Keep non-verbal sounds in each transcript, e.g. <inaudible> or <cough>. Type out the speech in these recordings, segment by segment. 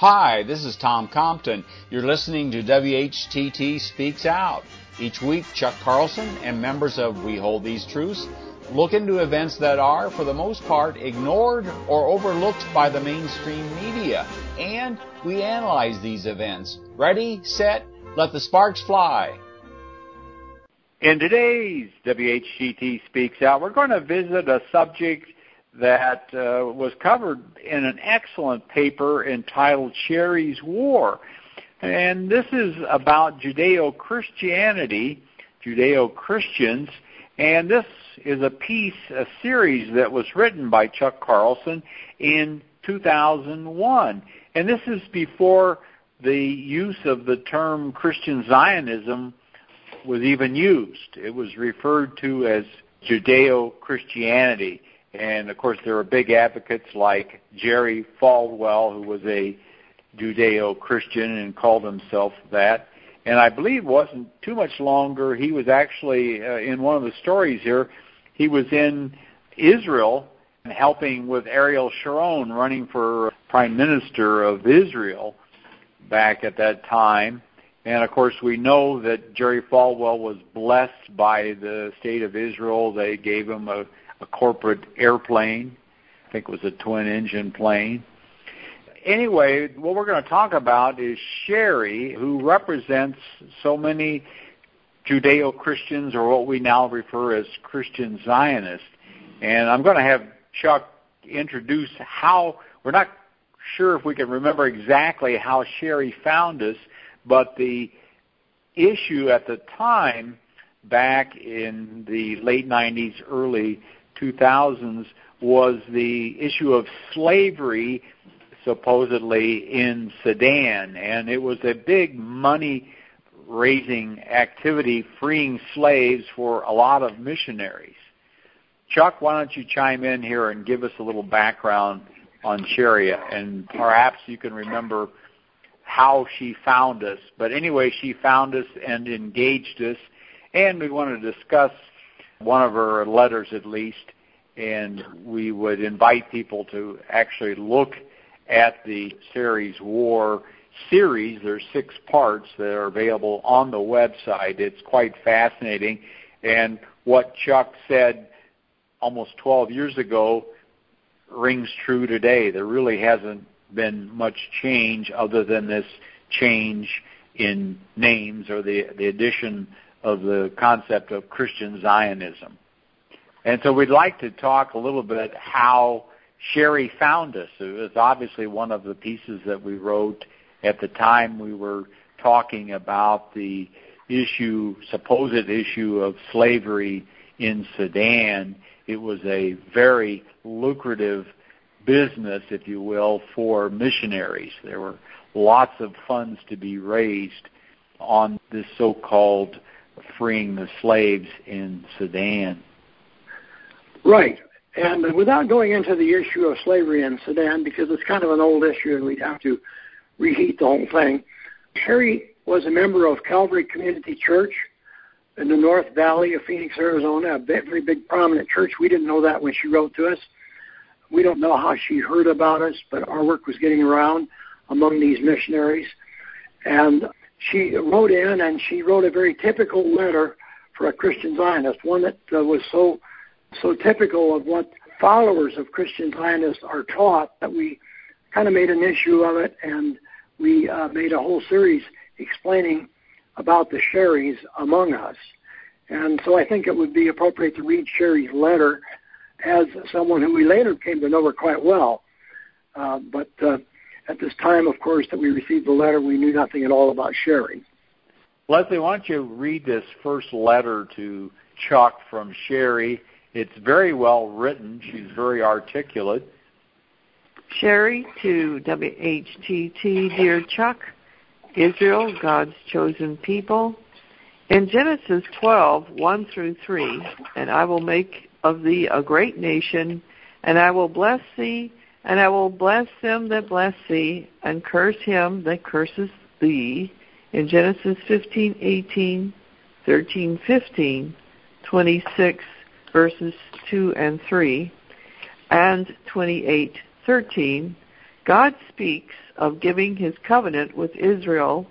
Hi, this is Tom Compton. You're listening to WHTT Speaks Out. Each week, Chuck Carlson and members of We Hold These Truths look into events that are, for the most part, ignored or overlooked by the mainstream media. And we analyze these events. Ready, set, let the sparks fly. In today's WHTT Speaks Out, we're going to visit a subject that uh, was covered in an excellent paper entitled Sherry's War. And this is about Judeo Christianity, Judeo Christians, and this is a piece, a series that was written by Chuck Carlson in 2001. And this is before the use of the term Christian Zionism was even used. It was referred to as Judeo Christianity. And of course, there are big advocates like Jerry Falwell, who was a Judeo Christian and called himself that. And I believe wasn't too much longer. He was actually uh, in one of the stories here. He was in Israel helping with Ariel Sharon running for prime minister of Israel back at that time. And of course, we know that Jerry Falwell was blessed by the state of Israel. They gave him a a corporate airplane. I think it was a twin engine plane. Anyway, what we're going to talk about is Sherry, who represents so many Judeo Christians, or what we now refer as Christian Zionists. And I'm going to have Chuck introduce how, we're not sure if we can remember exactly how Sherry found us, but the issue at the time, back in the late 90s, early 2000s was the issue of slavery supposedly in Sudan and it was a big money raising activity freeing slaves for a lot of missionaries. Chuck, why don't you chime in here and give us a little background on Sherry and perhaps you can remember how she found us. But anyway, she found us and engaged us and we want to discuss one of her letters at least, and we would invite people to actually look at the Sherry's War series. There's six parts that are available on the website. It's quite fascinating. And what Chuck said almost 12 years ago rings true today. There really hasn't been much change other than this change in names or the, the addition of the concept of Christian Zionism. And so we'd like to talk a little bit how Sherry found us. It was obviously one of the pieces that we wrote at the time we were talking about the issue, supposed issue of slavery in Sudan. It was a very lucrative business, if you will, for missionaries. There were lots of funds to be raised on this so-called freeing the slaves in Sudan. Right. And without going into the issue of slavery in Sudan, because it's kind of an old issue and we'd have to reheat the whole thing, Harry was a member of Calvary Community Church in the North Valley of Phoenix, Arizona, a very big prominent church. We didn't know that when she wrote to us. We don't know how she heard about us, but our work was getting around among these missionaries. And she wrote in and she wrote a very typical letter for a Christian Zionist, one that uh, was so so typical of what followers of Christian Zionists are taught that we kind of made an issue of it and we uh, made a whole series explaining about the Sherry's among us. And so I think it would be appropriate to read Sherry's letter as someone who we later came to know her quite well. Uh, but uh, at this time, of course, that we received the letter, we knew nothing at all about Sherry. Leslie, why don't you read this first letter to Chuck from Sherry? It's very well written. She's very articulate. Sherry to WHTT, dear Chuck, Israel, God's chosen people. In Genesis 12, 1 through 3, and I will make of thee a great nation, and I will bless thee and I will bless them that bless thee, and curse him that curses thee. In Genesis 15, 18, 13, 15, 26, verses 2 and 3, and 28, 13, God speaks of giving his covenant with Israel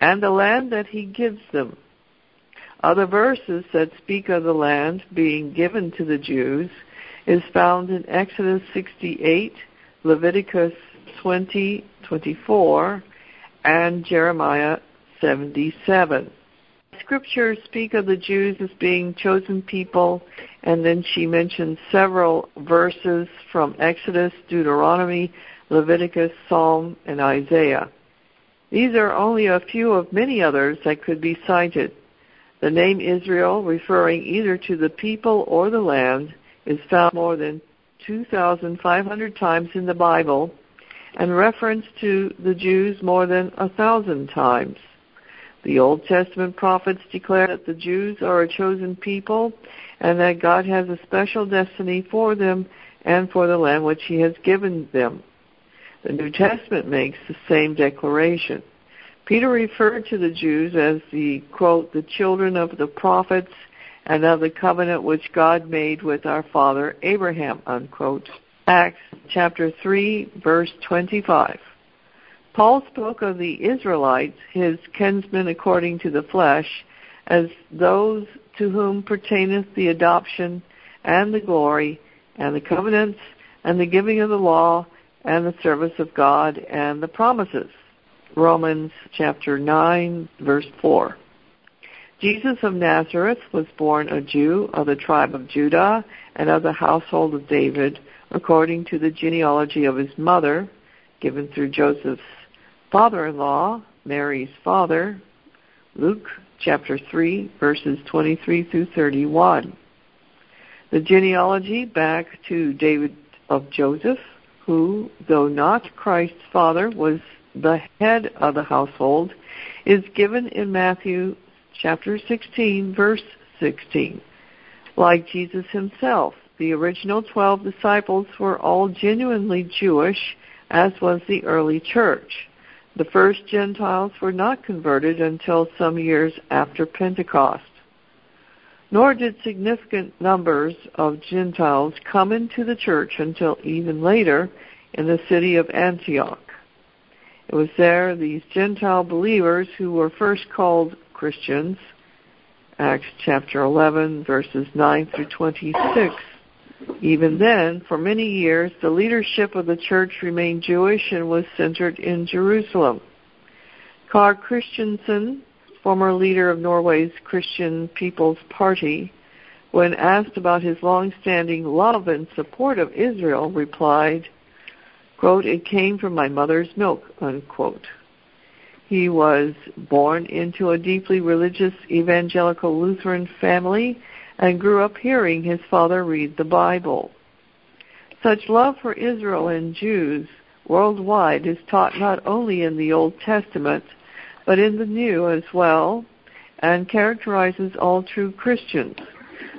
and the land that he gives them. Other verses that speak of the land being given to the Jews is found in Exodus 68, Leviticus 20, 24, and Jeremiah 77. Scriptures speak of the Jews as being chosen people, and then she mentions several verses from Exodus, Deuteronomy, Leviticus, Psalm, and Isaiah. These are only a few of many others that could be cited. The name Israel, referring either to the people or the land, is found more than 2,500 times in the Bible and referenced to the Jews more than a thousand times. The Old Testament prophets declare that the Jews are a chosen people and that God has a special destiny for them and for the land which He has given them. The New Testament makes the same declaration. Peter referred to the Jews as the, quote, the children of the prophets and of the covenant which God made with our father Abraham, unquote. Acts chapter 3, verse 25. Paul spoke of the Israelites, his kinsmen according to the flesh, as those to whom pertaineth the adoption and the glory and the covenants and the giving of the law and the service of God and the promises. Romans chapter 9 verse 4. Jesus of Nazareth was born a Jew of the tribe of Judah and of the household of David according to the genealogy of his mother given through Joseph's father-in-law, Mary's father, Luke chapter 3 verses 23 through 31. The genealogy back to David of Joseph who, though not Christ's father, was the head of the household, is given in Matthew chapter 16, verse 16. Like Jesus himself, the original 12 disciples were all genuinely Jewish, as was the early church. The first Gentiles were not converted until some years after Pentecost nor did significant numbers of Gentiles come into the church until even later in the city of Antioch. It was there these Gentile believers who were first called Christians, Acts chapter 11, verses 9 through 26. Even then, for many years, the leadership of the church remained Jewish and was centered in Jerusalem. Carl Christensen former leader of Norway's Christian People's Party, when asked about his long-standing love and support of Israel, replied, quote, it came from my mother's milk, unquote. He was born into a deeply religious evangelical Lutheran family and grew up hearing his father read the Bible. Such love for Israel and Jews worldwide is taught not only in the Old Testament, but in the New as well, and characterizes all true Christians.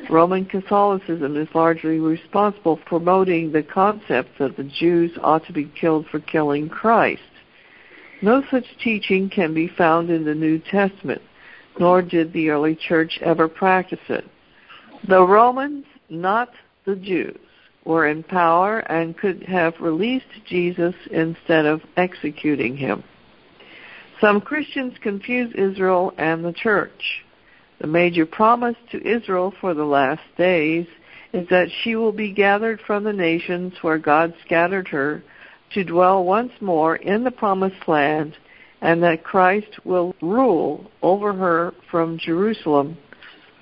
Roman Catholicism is largely responsible for promoting the concept that the Jews ought to be killed for killing Christ. No such teaching can be found in the New Testament, nor did the early church ever practice it. The Romans, not the Jews, were in power and could have released Jesus instead of executing him. Some Christians confuse Israel and the church. The major promise to Israel for the last days is that she will be gathered from the nations where God scattered her to dwell once more in the promised land and that Christ will rule over her from Jerusalem,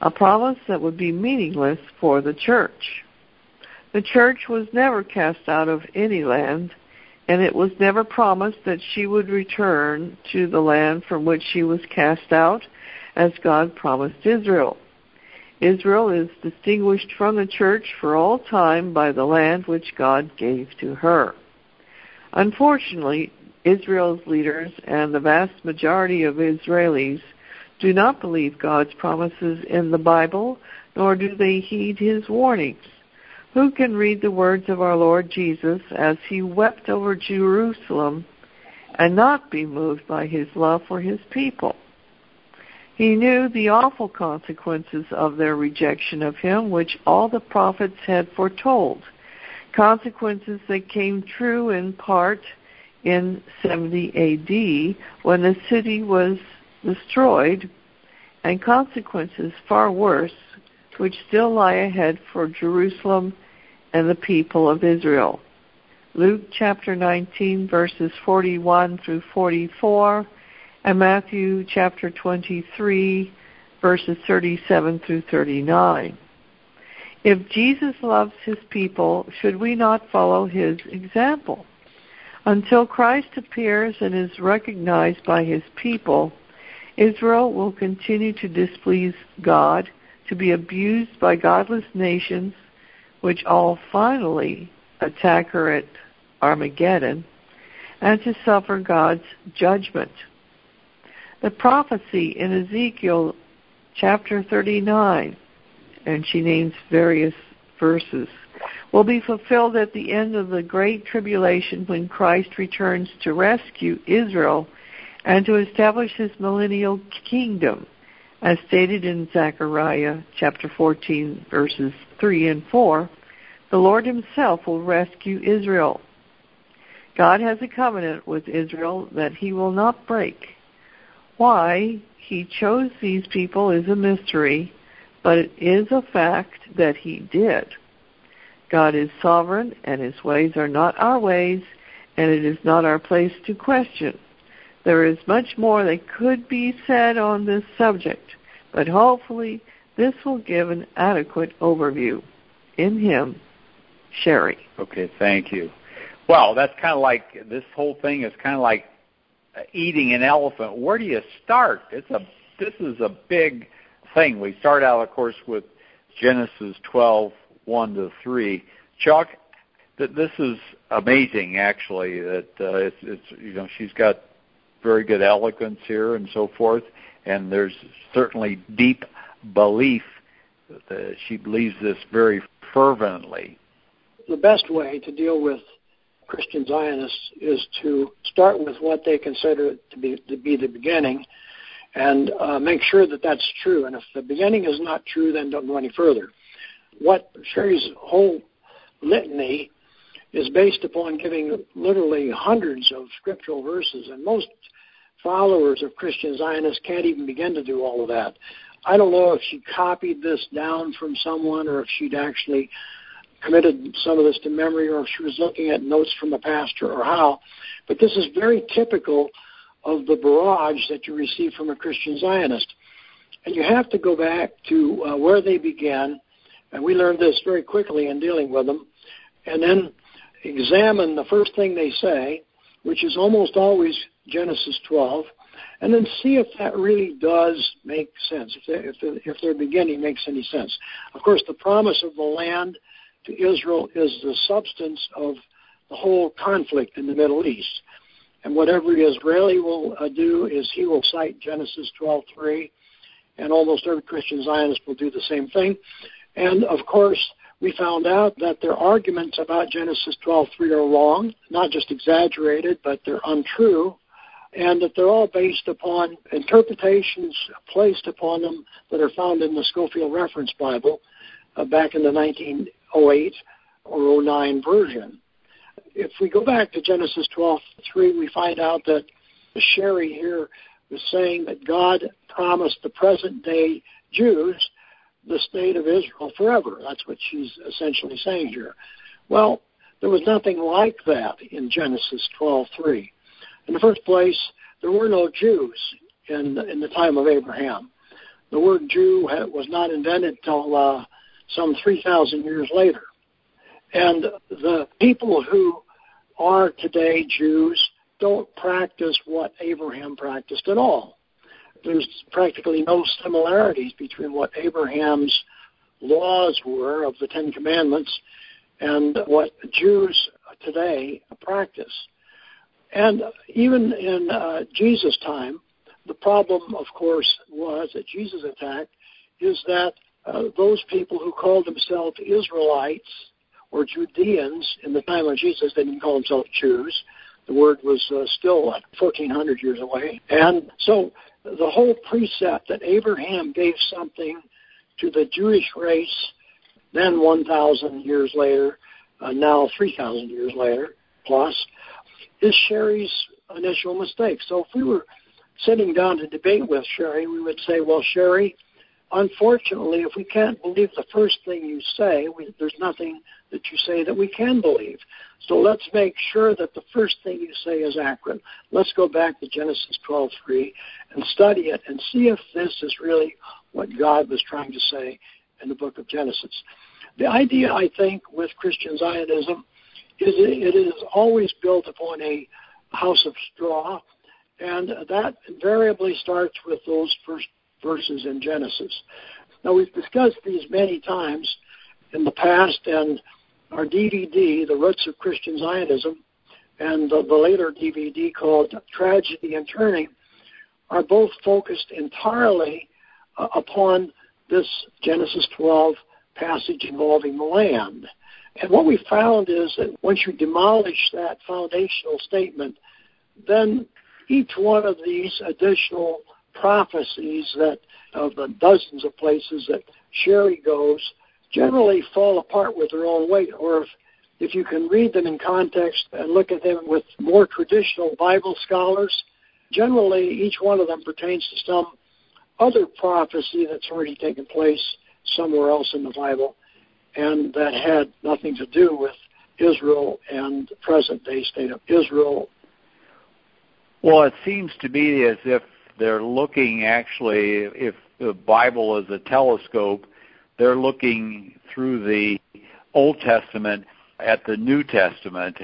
a promise that would be meaningless for the church. The church was never cast out of any land, and it was never promised that she would return to the land from which she was cast out, as God promised Israel. Israel is distinguished from the church for all time by the land which God gave to her. Unfortunately, Israel's leaders and the vast majority of Israelis do not believe God's promises in the Bible, nor do they heed his warnings. Who can read the words of our Lord Jesus as he wept over Jerusalem and not be moved by his love for his people? He knew the awful consequences of their rejection of him, which all the prophets had foretold. Consequences that came true in part in 70 AD when the city was destroyed and consequences far worse which still lie ahead for Jerusalem and the people of Israel. Luke chapter 19 verses 41 through 44 and Matthew chapter 23 verses 37 through 39. If Jesus loves his people, should we not follow his example? Until Christ appears and is recognized by his people, Israel will continue to displease God, to be abused by godless nations, which all finally attack her at Armageddon, and to suffer God's judgment. The prophecy in Ezekiel chapter 39 and she names various verses, will be fulfilled at the end of the great tribulation when Christ returns to rescue Israel and to establish his millennial kingdom, as stated in Zechariah chapter 14 verses 3 and 4. The Lord himself will rescue Israel. God has a covenant with Israel that he will not break. Why he chose these people is a mystery, but it is a fact that he did. God is sovereign and his ways are not our ways, and it is not our place to question. There is much more that could be said on this subject, but hopefully this will give an adequate overview. In him, Sherry. Okay, thank you. Well, that's kind of like this whole thing is kind of like eating an elephant. Where do you start? It's a this is a big thing. We start out, of course, with Genesis 12, 1 to 3. Chuck, that this is amazing, actually. That uh, it's, it's you know she's got very good eloquence here and so forth, and there's certainly deep belief. That she believes this very fervently. The best way to deal with Christian Zionists is to start with what they consider to be to be the beginning, and uh, make sure that that's true. And if the beginning is not true, then don't go any further. What Sherry's whole litany is based upon giving literally hundreds of scriptural verses, and most followers of Christian Zionists can't even begin to do all of that. I don't know if she copied this down from someone or if she'd actually committed some of this to memory or if she was looking at notes from a pastor or how, but this is very typical of the barrage that you receive from a Christian Zionist. And you have to go back to uh, where they began, and we learned this very quickly in dealing with them, and then examine the first thing they say, which is almost always Genesis 12, and then see if that really does make sense, if, they, if, if their beginning makes any sense. Of course, the promise of the land to Israel is the substance of the whole conflict in the Middle East. And whatever Israeli will uh, do is he will cite Genesis 12:3, and almost every Christian Zionist will do the same thing. And of course, we found out that their arguments about Genesis 12:3 are wrong, not just exaggerated, but they're untrue, and that they're all based upon interpretations placed upon them that are found in the Scofield Reference Bible uh, back in the 1908 or 09 version if we go back to Genesis 12:3, we find out that Sherry here was saying that God promised the present day Jews the state of Israel forever. That's what she's essentially saying here. Well, there was nothing like that in Genesis 12:3. In the first place, there were no Jews in in the time of Abraham. The word Jew was not invented until uh, some 3,000 years later. And the people who are today Jews don't practice what Abraham practiced at all. There's practically no similarities between what Abraham's laws were of the Ten Commandments and what Jews today practice. And even in uh, Jesus' time, the problem, of course, was that Jesus attacked is that uh, those people who called themselves Israelites or Judeans in the time of Jesus. They didn't call themselves Jews. The word was uh, still 1,400 years away. And so the whole precept that Abraham gave something to the Jewish race, then 1,000 years later, uh, now 3,000 years later plus, is Sherry's initial mistake. So if we were sitting down to debate with Sherry, we would say, well, Sherry, unfortunately, if we can't believe the first thing you say, we, there's nothing that you say that we can believe. So let's make sure that the first thing you say is accurate. Let's go back to Genesis 12:3 and study it and see if this is really what God was trying to say in the book of Genesis. The idea, I think, with Christian Zionism is it is always built upon a house of straw, and that invariably starts with those first verses in Genesis. Now, we've discussed these many times in the past, and our DVD, The Roots of Christian Zionism, and the, the later DVD called Tragedy and Turning, are both focused entirely uh, upon this Genesis 12 passage involving the land. And what we found is that once you demolish that foundational statement, then each one of these additional prophecies that of the dozens of places that Sherry goes generally fall apart with their own weight, or if if you can read them in context and look at them with more traditional Bible scholars, generally each one of them pertains to some other prophecy that's already taken place somewhere else in the Bible and that had nothing to do with Israel and the present day state of Israel. Well, it seems to be as if they're looking actually, if the Bible is a telescope, they're looking through the Old Testament at the New Testament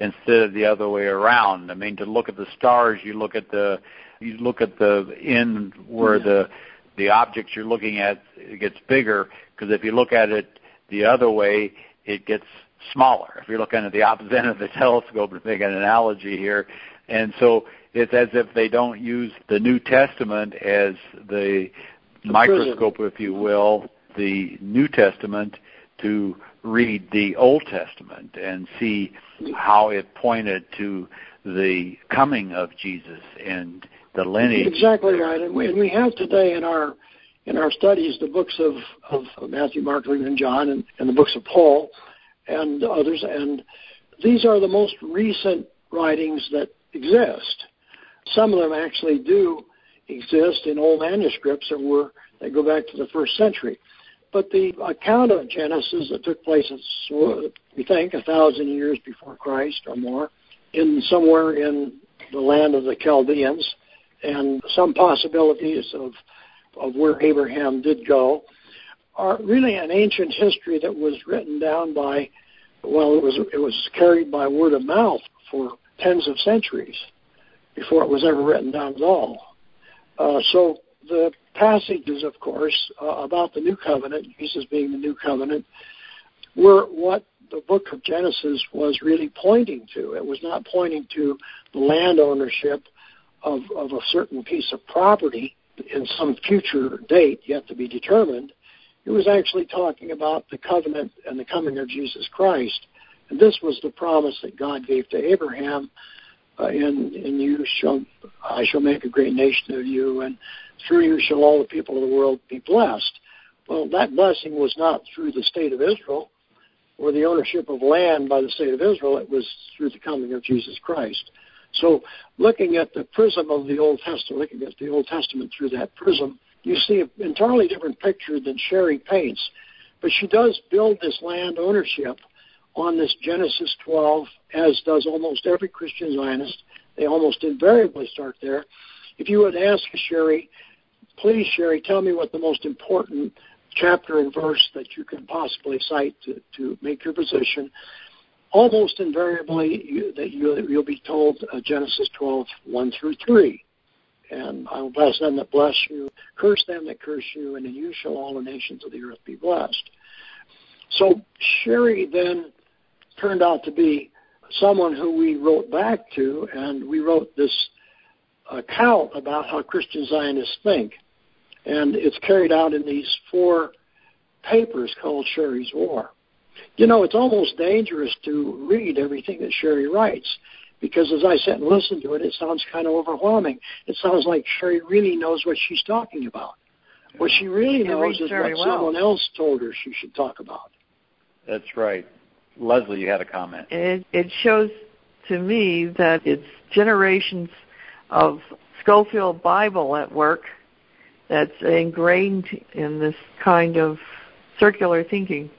instead of the other way around. I mean, to look at the stars, you look at the you look at the in where yeah. the the objects you're looking at it gets bigger because if you look at it the other way, it gets smaller. If you're looking at the opposite end of the <laughs> telescope, to make an analogy here, and so it's as if they don't use the New Testament as the, the microscope, prism. if you will, the New Testament to read the Old Testament and see how it pointed to the coming of Jesus and the lineage. Exactly right, and we, and we have today in our in our studies the books of, of Matthew, Mark, Luke, and John, and, and the books of Paul, and others, and these are the most recent writings that exist. Some of them actually do exist in old manuscripts that were that go back to the first century. But the account of Genesis that took place, we think, a thousand years before Christ or more, in somewhere in the land of the Chaldeans, and some possibilities of of where Abraham did go, are really an ancient history that was written down by, well, it was it was carried by word of mouth for tens of centuries before it was ever written down at all. Uh, so the passages, of course, uh, about the new covenant, Jesus being the new covenant, were what the book of Genesis was really pointing to. It was not pointing to the land ownership of, of a certain piece of property in some future date yet to be determined. It was actually talking about the covenant and the coming of Jesus Christ. And this was the promise that God gave to Abraham uh, in, you shall, I shall make a great nation of you, and through you shall all the people of the world be blessed. Well, that blessing was not through the state of Israel or the ownership of land by the state of Israel. It was through the coming of Jesus Christ. So, looking at the prism of the Old Testament, looking at the Old Testament through that prism, you see an entirely different picture than Sherry paints. But she does build this land ownership on this Genesis 12, as does almost every Christian Zionist. They almost invariably start there. If you would ask Sherry, please, Sherry, tell me what the most important chapter and verse that you can possibly cite to, to make your position, almost invariably you, that you, you'll be told uh, Genesis 12, 1 through 3. And I will bless them that bless you, curse them that curse you, and in you shall all the nations of the earth be blessed. So Sherry then turned out to be someone who we wrote back to, and we wrote this account about how Christian Zionists think. And it's carried out in these four papers called Sherry's War. You know, it's almost dangerous to read everything that Sherry writes because as I sit and listen to it, it sounds kind of overwhelming. It sounds like Sherry really knows what she's talking about. What she really knows is what well. someone else told her she should talk about. That's right. Leslie, you had a comment. It, it shows to me that it's generations of Scofield Bible at work that's ingrained in this kind of circular thinking.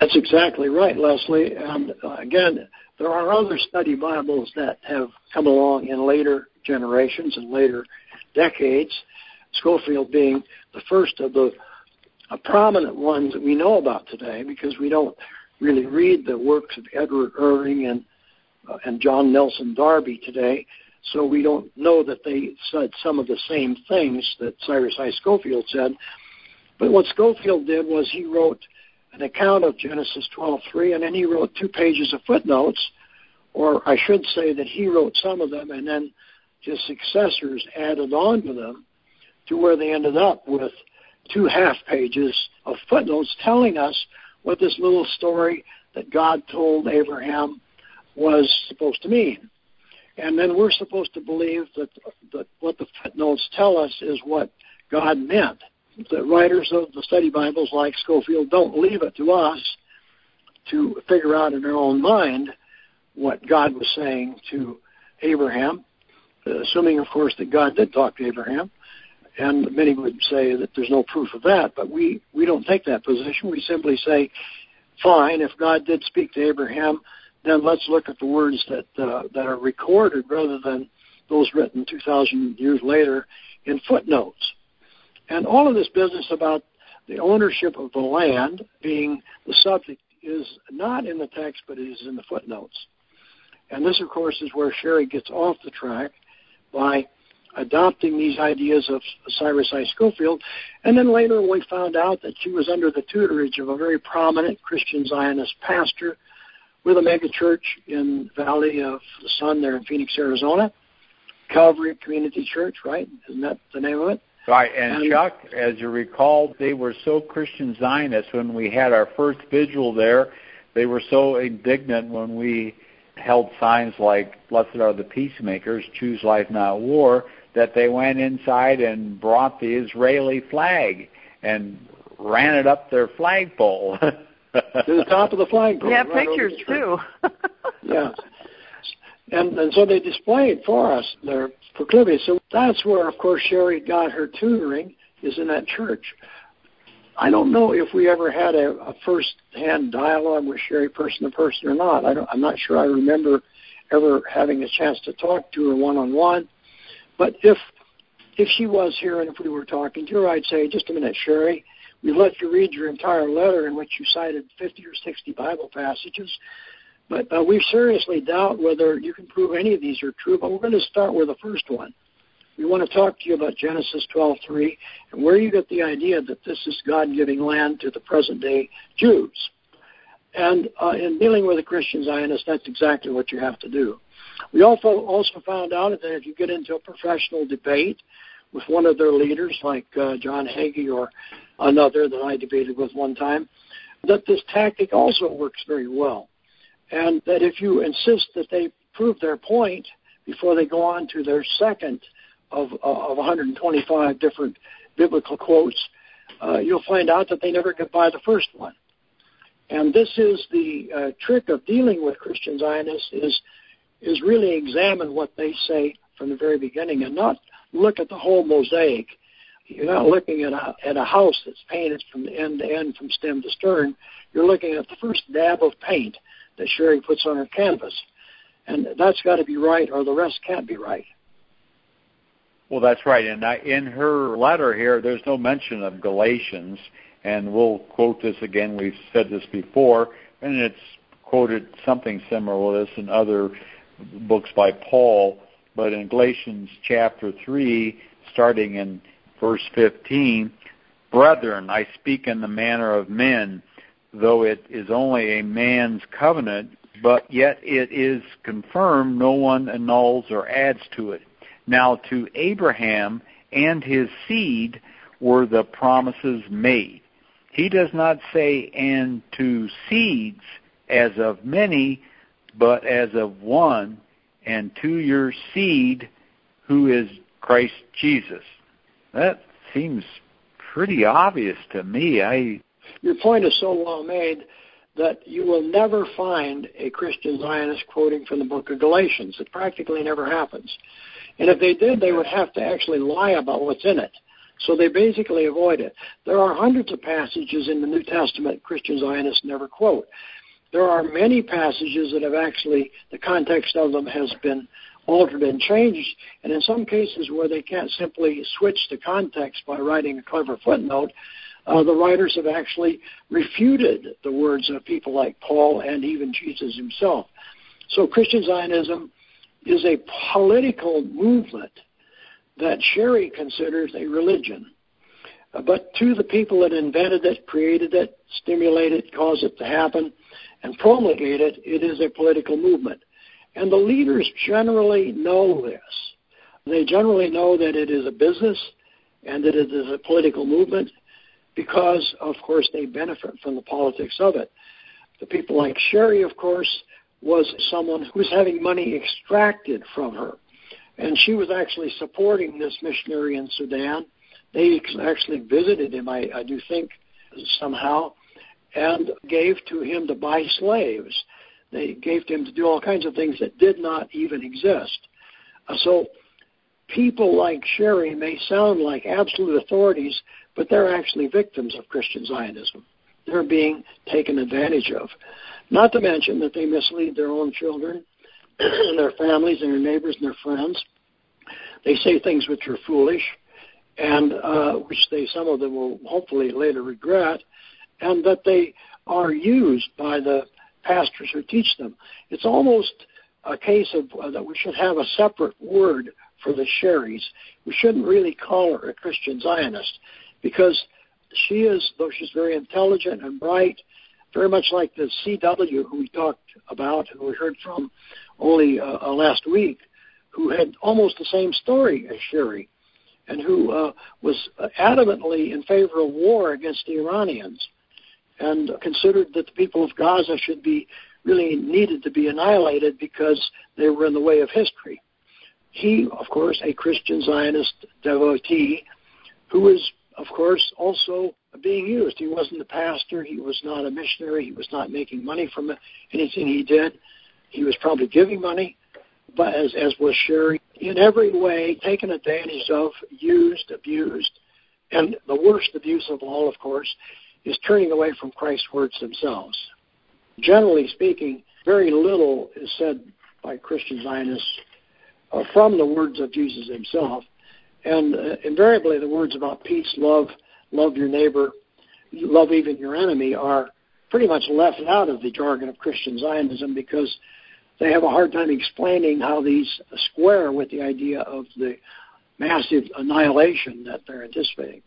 That's exactly right, Leslie. And uh, again, there are other study Bibles that have come along in later generations and later decades, Scofield being the first of the uh, prominent ones that we know about today because we don't really read the works of Edward Irving and uh, and John Nelson Darby today, so we don't know that they said some of the same things that Cyrus I. Scofield said. But what Scofield did was he wrote an account of Genesis 12:3, and then he wrote two pages of footnotes, or I should say that he wrote some of them, and then his successors added on to them, to where they ended up with two half pages of footnotes telling us what this little story that God told Abraham was supposed to mean. And then we're supposed to believe that, that what the footnotes tell us is what God meant. The writers of the study Bibles, like Scofield, don't leave it to us to figure out in our own mind what God was saying to Abraham, assuming, of course, that God did talk to Abraham. And many would say that there's no proof of that, but we, we don't take that position. We simply say, fine, if God did speak to Abraham, then let's look at the words that uh, that are recorded rather than those written 2,000 years later in footnotes. And all of this business about the ownership of the land being the subject is not in the text, but it is in the footnotes. And this, of course, is where Sherry gets off the track by adopting these ideas of Cyrus I. Scofield. And then later we found out that she was under the tutorage of a very prominent Christian Zionist pastor with a megachurch in Valley of the Sun there in Phoenix, Arizona. Calvary Community Church, right? Isn't that the name of it? Right, and, and Chuck, as you recall, they were so Christian Zionist when we had our first vigil there. They were so indignant when we held signs like "Blessed are the peacemakers, choose life, not war," that they went inside and brought the Israeli flag and ran it up their flagpole. <laughs> to the top of the flagpole. Yeah, right pictures too. <laughs> yeah. And, and so they displayed for us their proclivity. So that's where, of course, Sherry got her tutoring, is in that church. I don't know if we ever had a, a first-hand dialogue with Sherry person to person or not. I don't, I'm not sure I remember ever having a chance to talk to her one-on-one. But if if she was here and if we were talking to her, I'd say, just a minute, Sherry, we let you read your entire letter in which you cited 50 or 60 Bible passages. But uh, we seriously doubt whether you can prove any of these are true. But we're going to start with the first one. We want to talk to you about Genesis 12:3 and where you get the idea that this is God giving land to the present day Jews. And uh, in dealing with the Christian Zionists, that's exactly what you have to do. We also also found out that if you get into a professional debate with one of their leaders, like uh, John Hagee or another that I debated with one time, that this tactic also works very well. And that if you insist that they prove their point before they go on to their second of, of 125 different biblical quotes, uh, you'll find out that they never get by the first one. And this is the uh, trick of dealing with Christian Zionists is is really examine what they say from the very beginning and not look at the whole mosaic you're not looking at a, at a house that's painted from end to end, from stem to stern. You're looking at the first dab of paint that Sherry puts on her canvas. And that's got to be right, or the rest can't be right. Well, that's right. And I, in her letter here, there's no mention of Galatians, and we'll quote this again. We've said this before, and it's quoted something similar to this in other books by Paul. But in Galatians chapter 3, starting in verse 15, Brethren, I speak in the manner of men, though it is only a man's covenant, but yet it is confirmed, no one annuls or adds to it. Now to Abraham and his seed were the promises made. He does not say, and to seeds as of many, but as of one, and to your seed, who is Christ Jesus. That seems pretty obvious to me. I your point is so well made that you will never find a Christian Zionist quoting from the book of Galatians. It practically never happens. And if they did, they would have to actually lie about what's in it. So they basically avoid it. There are hundreds of passages in the New Testament Christian Zionists never quote. There are many passages that have actually, the context of them has been altered and changed, and in some cases where they can't simply switch the context by writing a clever footnote, uh, the writers have actually refuted the words of people like Paul and even Jesus himself. So Christian Zionism is a political movement that Sherry considers a religion. Uh, but to the people that invented it, created it, stimulated it, caused it to happen, and promulgate it, it is a political movement. And the leaders generally know this. They generally know that it is a business and that it is a political movement because, of course, they benefit from the politics of it. The people like Sherry, of course, was someone who was having money extracted from her. And she was actually supporting this missionary in Sudan. They actually visited him, I, I do think, somehow, and gave to him to buy slaves. They gave to him to do all kinds of things that did not even exist. Uh, so people like Sherry may sound like absolute authorities, but they're actually victims of Christian Zionism. They're being taken advantage of. Not to mention that they mislead their own children <clears throat> and their families and their neighbors and their friends. They say things which are foolish, and uh, which they some of them will hopefully later regret, and that they are used by the pastors who teach them. It's almost a case of uh, that we should have a separate word for the Sherrys. We shouldn't really call her a Christian Zionist because she is, though she's very intelligent and bright, very much like the CW who we talked about, and who we heard from only uh, uh, last week, who had almost the same story as Sherry, and who uh, was adamantly in favor of war against the Iranians, and considered that the people of Gaza should be really needed to be annihilated because they were in the way of history. He, of course, a Christian Zionist devotee, who was, of course, also being used. He wasn't a pastor. He was not a missionary. He was not making money from anything he did. He was probably giving money, but as, as was Sherry, in every way taken advantage of, used, abused. And the worst abuse of all, of course, is turning away from Christ's words themselves. Generally speaking, very little is said by Christian Zionists uh, from the words of Jesus himself. And uh, invariably, the words about peace, love, love your neighbor, love even your enemy are pretty much left out of the jargon of Christian Zionism because they have a hard time explaining how these square with the idea of the massive annihilation that they're anticipating.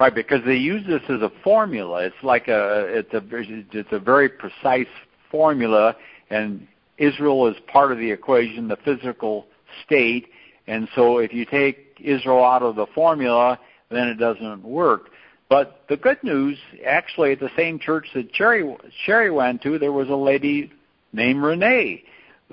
Right, because they use this as a formula. It's like a it's a it's a very precise formula, and Israel is part of the equation, the physical state, and so if you take Israel out of the formula, then it doesn't work. But the good news, actually, at the same church that Sherry, Sherry went to, there was a lady named Renee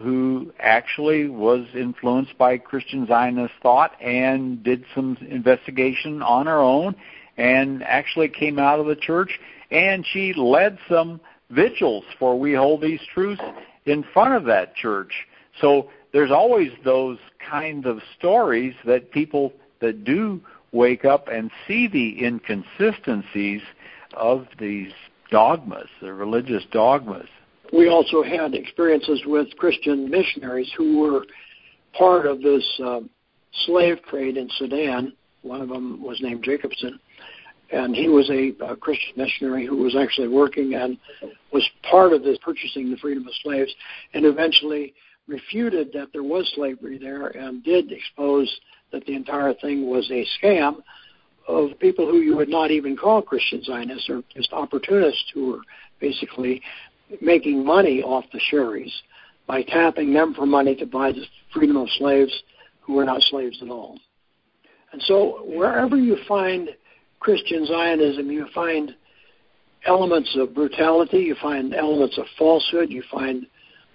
who actually was influenced by Christian Zionist thought and did some investigation on her own and actually came out of the church and she led some vigils for We Hold These Truths in front of that church. So there's always those kind of stories that people that do wake up and see the inconsistencies of these dogmas, the religious dogmas. We also had experiences with Christian missionaries who were part of this uh, slave trade in Sudan. One of them was named Jacobson, and he was a, a Christian missionary who was actually working and was part of this purchasing the freedom of slaves, and eventually refuted that there was slavery there and did expose that the entire thing was a scam of people who you would not even call Christian Zionists or just opportunists who were basically making money off the Sherrys by tapping them for money to buy the freedom of slaves who were not slaves at all. And so wherever you find Christian Zionism, you find elements of brutality, you find elements of falsehood, you find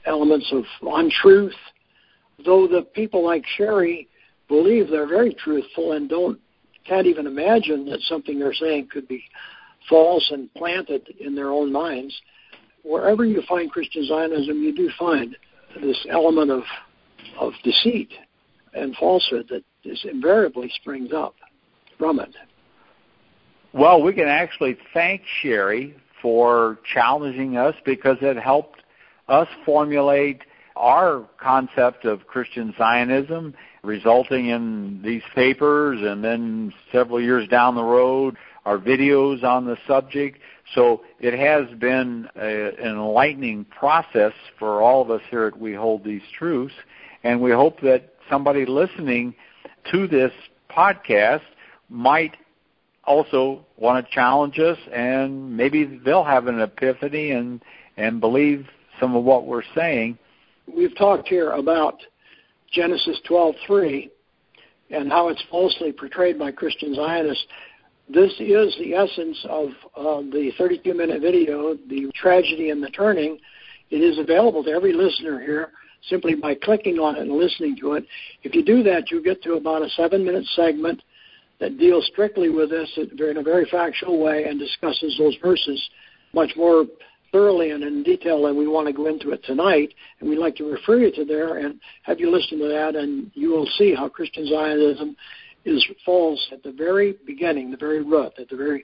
elements of untruth, though the people like Sherry believe they're very truthful and don't can't even imagine that something they're saying could be false and planted in their own minds. Wherever you find Christian Zionism, you do find this element of of deceit and falsehood that is invariably springs up from it. Well, we can actually thank Sherry for challenging us because it helped us formulate our concept of Christian Zionism, resulting in these papers and then several years down the road, our videos on the subject. So it has been a, an enlightening process for all of us here at We Hold These Truths, and we hope that somebody listening to this podcast might also want to challenge us and maybe they'll have an epiphany and and believe some of what we're saying. We've talked here about Genesis 12:3 and how it's falsely portrayed by Christian Zionists. This is the essence of uh, the 32-minute video, the tragedy and the turning. It is available to every listener here simply by clicking on it and listening to it. If you do that, you get to about a seven-minute segment that deals strictly with this in a very factual way and discusses those verses much more thoroughly and in detail than we want to go into it tonight. And we'd like to refer you to there and have you listen to that, and you will see how Christian Zionism is false at the very beginning, the very root, at the very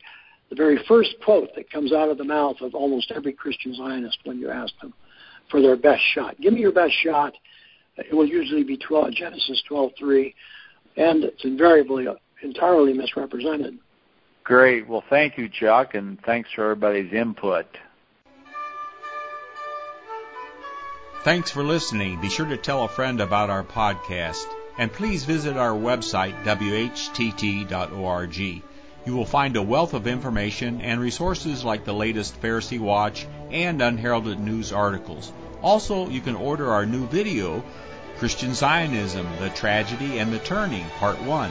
the very first quote that comes out of the mouth of almost every Christian Zionist when you ask them for their best shot. Give me your best shot. It will usually be 12, Genesis 12:3, and it's invariably entirely misrepresented. Great. Well, thank you, Chuck, and thanks for everybody's input. Thanks for listening. Be sure to tell a friend about our podcast. And please visit our website, whtt.org. You will find a wealth of information and resources like the latest Pharisee Watch and unheralded news articles. Also, you can order our new video, Christian Zionism, The Tragedy and the Turning, Part 1.